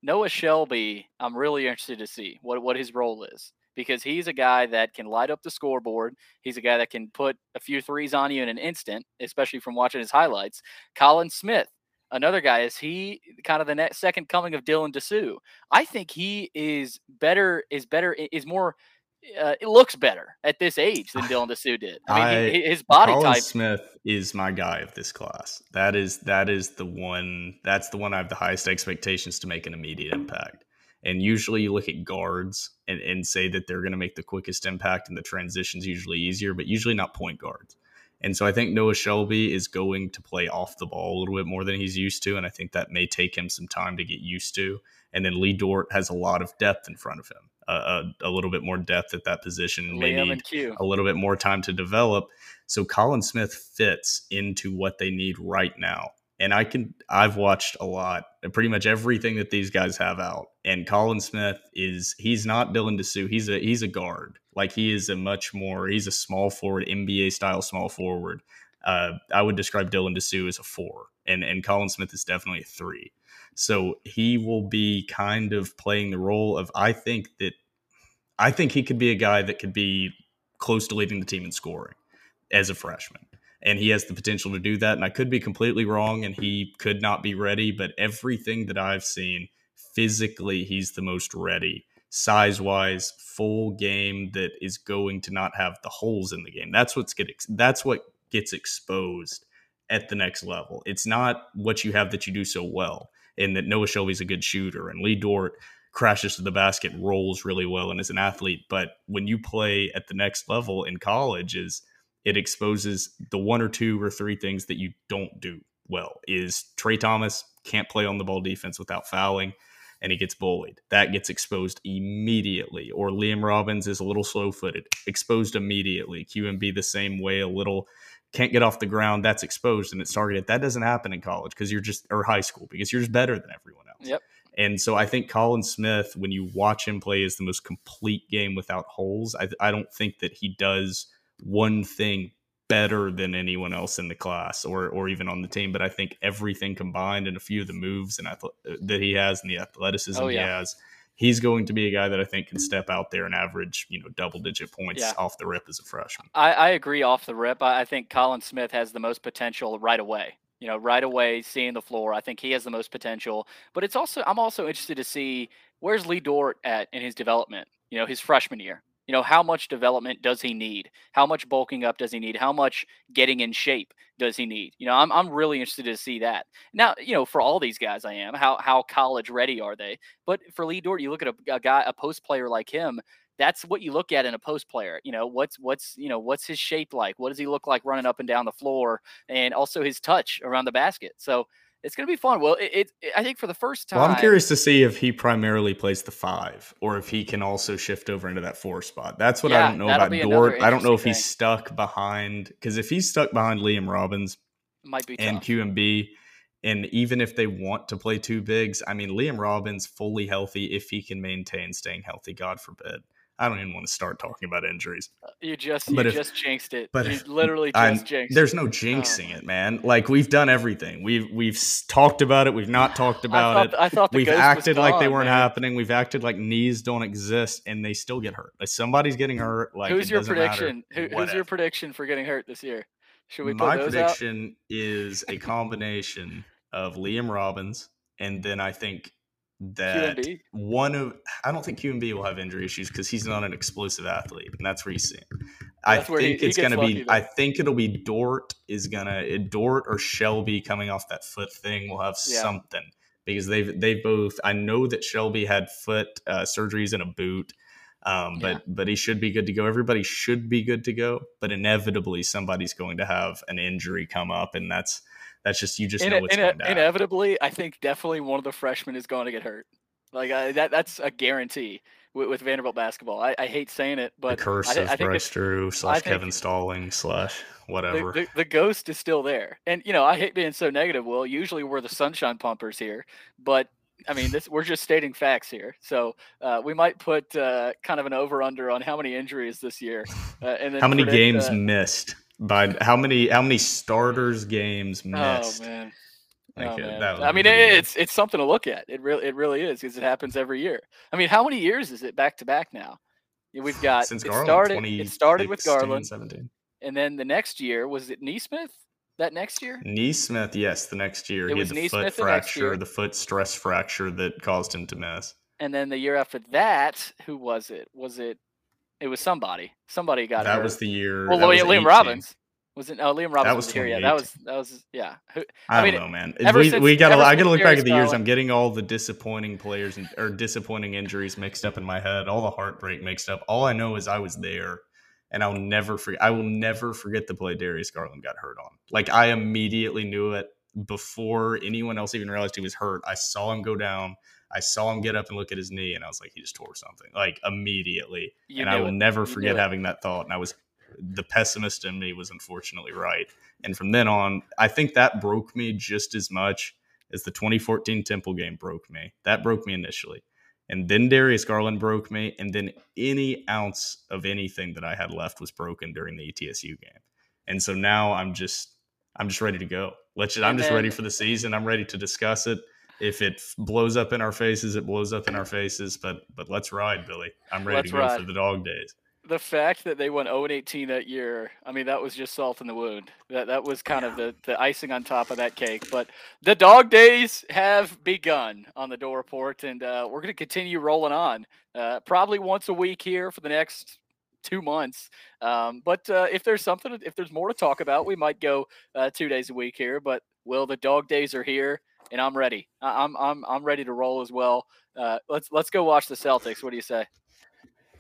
Noah Shelby, I'm really interested to see what what his role is because he's a guy that can light up the scoreboard. He's a guy that can put a few threes on you in an instant, especially from watching his highlights. Colin Smith, another guy, is he kind of the next second coming of Dylan Disu? I think he is better, is better, is more uh, it looks better at this age than *sighs* Dylan Disu did. I mean, I, his body Colin type. Smith is my guy of this class. That is that is the one. That's the one I have the highest expectations to make an immediate impact. And usually, you look at guards and, and say that they're going to make the quickest impact, and the transition's usually easier, but usually not point guards. And so I think Noah Shelby is going to play off the ball a little bit more than he's used to, and I think that may take him some time to get used to. And then Lee Dort has a lot of depth in front of him a, a, little bit more depth at that position, maybe a little bit more time to develop. So Colin Smith fits into what they need right now. And I can I've watched a lot, pretty much everything that these guys have out. And Colin Smith is he's not Dylan Disu. He's a he's a guard. Like he is a much more he's a small forward, NBA style small forward. Uh, I would describe Dylan Disu as a four, and and Colin Smith is definitely a three. So he will be kind of playing the role of I think that I think he could be a guy that could be close to leading the team in scoring as a freshman. And he has the potential to do that. And I could be completely wrong and he could not be ready, but everything that I've seen, physically, he's the most ready. Size wise, full game that is going to not have the holes in the game. That's what's that's what gets exposed at the next level. It's not what you have that you do so well. And that Noah Shelby's a good shooter and Lee Dort crashes to the basket, rolls really well, and is an athlete. But when you play at the next level in college, is it exposes the one or two or three things that you don't do well. Is Trey Thomas can't play on the ball defense without fouling, and he gets bullied. That gets exposed immediately. Or Liam Robbins is a little slow footed, exposed immediately. QMB the same way, a little can't get off the ground, that's exposed and it's targeted. That doesn't happen in college because you're just or high school because you're just better than everyone else. Yep. And so I think Colin Smith, when you watch him play, is the most complete game without holes. I, I don't think that he does one thing better than anyone else in the class or or even on the team. But I think everything combined and a few of the moves and athle- uh, that he has and the athleticism oh, yeah. he has, he's going to be a guy that I think can step out there and average you know double digit points yeah. off the rip as a freshman. I, I agree off the rip. I, I think Colin Smith has the most potential right away you know, right away seeing the floor. I think he has the most potential. But it's also I'm also interested to see where's Lee Dort at in his development. You know, his freshman year. You know, how much development does he need? How much bulking up does he need? How much getting in shape does he need? You know, I'm I'm really interested to see that. Now, you know, for all these guys, I am. How how college ready are they? But for Lee Dort, you look at a, a guy, a post player like him that's what you look at in a post player. You know, what's what's you know what's his shape like? What does he look like running up and down the floor, and also his touch around the basket. So it's going to be fun. Well, it, it, I think for the first time. Well, I'm curious to see if he primarily plays the five, or if he can also shift over into that four spot. That's what yeah, I don't know about Dort. I don't know if he's stuck behind because if he's stuck behind Liam Robbins, might be and QMB And even if they want to play two bigs, I mean, Liam Robbins fully healthy if he can maintain staying healthy. God forbid. I don't even want to start talking about injuries. Uh, you just you if, just jinxed it. But you if, literally just I'm, jinxed. There's no jinxing oh. it, man. Like we've done everything. We've we've talked about it. We've not talked about I thought, it. I thought we've acted like gone, they weren't man. happening. We've acted like knees don't exist, and they still get hurt. Like somebody's getting hurt. Like who's your prediction? Who, who's your prediction for getting hurt this year? Should we? My prediction out? is a combination of Liam Robbins, and then I think that QMB? one of I don't think QMB will have injury issues because he's not an explosive athlete, and that's where he's. I think he, it's gonna be. Though. I think it'll be Dort is gonna Dort or Shelby coming off that foot thing will have yeah. something because they've they both. I know that Shelby had foot uh, surgeries in a boot. Um, but yeah. but he should be good to go. Everybody should be good to go, but inevitably somebody's going to have an injury come up, and that's that's just you just in know what's in Inevitably, I think definitely one of the freshmen is going to get hurt. Like I, that, that's a guarantee with, with Vanderbilt basketball. I, I, hate saying it, but the curse I, of I Bryce Drew slash Kevin Stalling slash whatever. The, the, the, ghost is still there, and you know I hate being so negative. Well, usually we're the sunshine pumpers here, but I mean, this we're just stating facts here. So uh, we might put uh, kind of an over under on how many injuries this year, uh, and then how many predict, games uh, missed by how many how many starters games oh, missed. Oh man. oh, man. I oh, mean, it's it's something to look at. It really it really is because it happens every year. I mean, how many years is it back to back now? We've got Since it Garland, started. It started with Garland, 17. and then the next year was it Nesmith? That next year? Nesmith, yes, the next year it he had the Nesmith foot fracture, the foot stress fracture that caused him to miss. And then the year after that, who was it? Was it? It was somebody. Somebody got it. that hurt. was the year. Well, Liam Robbins. Was it? Oh, Liam Robbins that was, was here. Yeah, that was that was yeah. Who, I, I mean, don't know, man. We, since, we gotta. I got to look back at the years. I'm getting all the disappointing players and, or disappointing injuries mixed up in my head. All the heartbreak mixed up. All I know is I was there and I'll never forget. I will never forget the play Darius Garland got hurt on. Like I immediately knew it before anyone else even realized he was hurt. I saw him go down. I saw him get up and look at his knee, and I was like, he just tore something. Like immediately, you and I will it. never forget having that thought. And I was the pessimist in me was unfortunately right. And from then on, I think that broke me just as much as the 2014 Temple game broke me. That broke me initially. And then Darius Garland broke me, and then any ounce of anything that I had left was broken during the ETSU game. And so now I'm just I'm just ready to go. Let's just, I'm just ready for the season. I'm ready to discuss it. If it blows up in our faces, it blows up in our faces. But but let's ride, Billy. I'm ready let's to go ride. for the dog days the fact that they went 0 18 that year, I mean, that was just salt in the wound. That that was kind of the, the icing on top of that cake. But the dog days have begun on the Dore Report, and uh, we're going to continue rolling on. Uh, probably once a week here for the next two months. Um, but uh, if there's something, if there's more to talk about, we might go uh, two days a week here. But well, the dog days are here, and I'm ready. I'm I'm I'm ready to roll as well. Uh, let's let's go watch the Celtics. What do you say?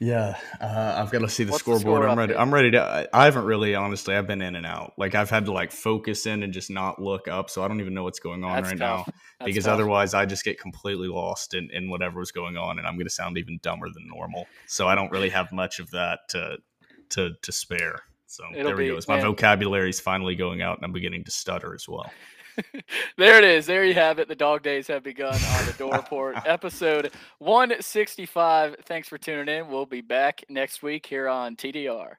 Yeah, uh, I've got to see the What's scoreboard. The score I'm ready. I'm ready to. I haven't really, honestly, I've been in and out. Like I've had to like focus in and just not look up, so I don't even know what's going on That's right tough. now. That's because tough. otherwise, I just get completely lost in, in whatever was going on, and I'm going to sound even dumber than normal. So I don't really have much of that to to to spare. So It'll there we be- go. My man. vocabulary is finally going out, and I'm beginning to stutter as well. *laughs* there it is. There you have it. The dog days have begun on the Dore Report, *laughs* episode 165. Thanks for tuning in. We'll be back next week here on TDR.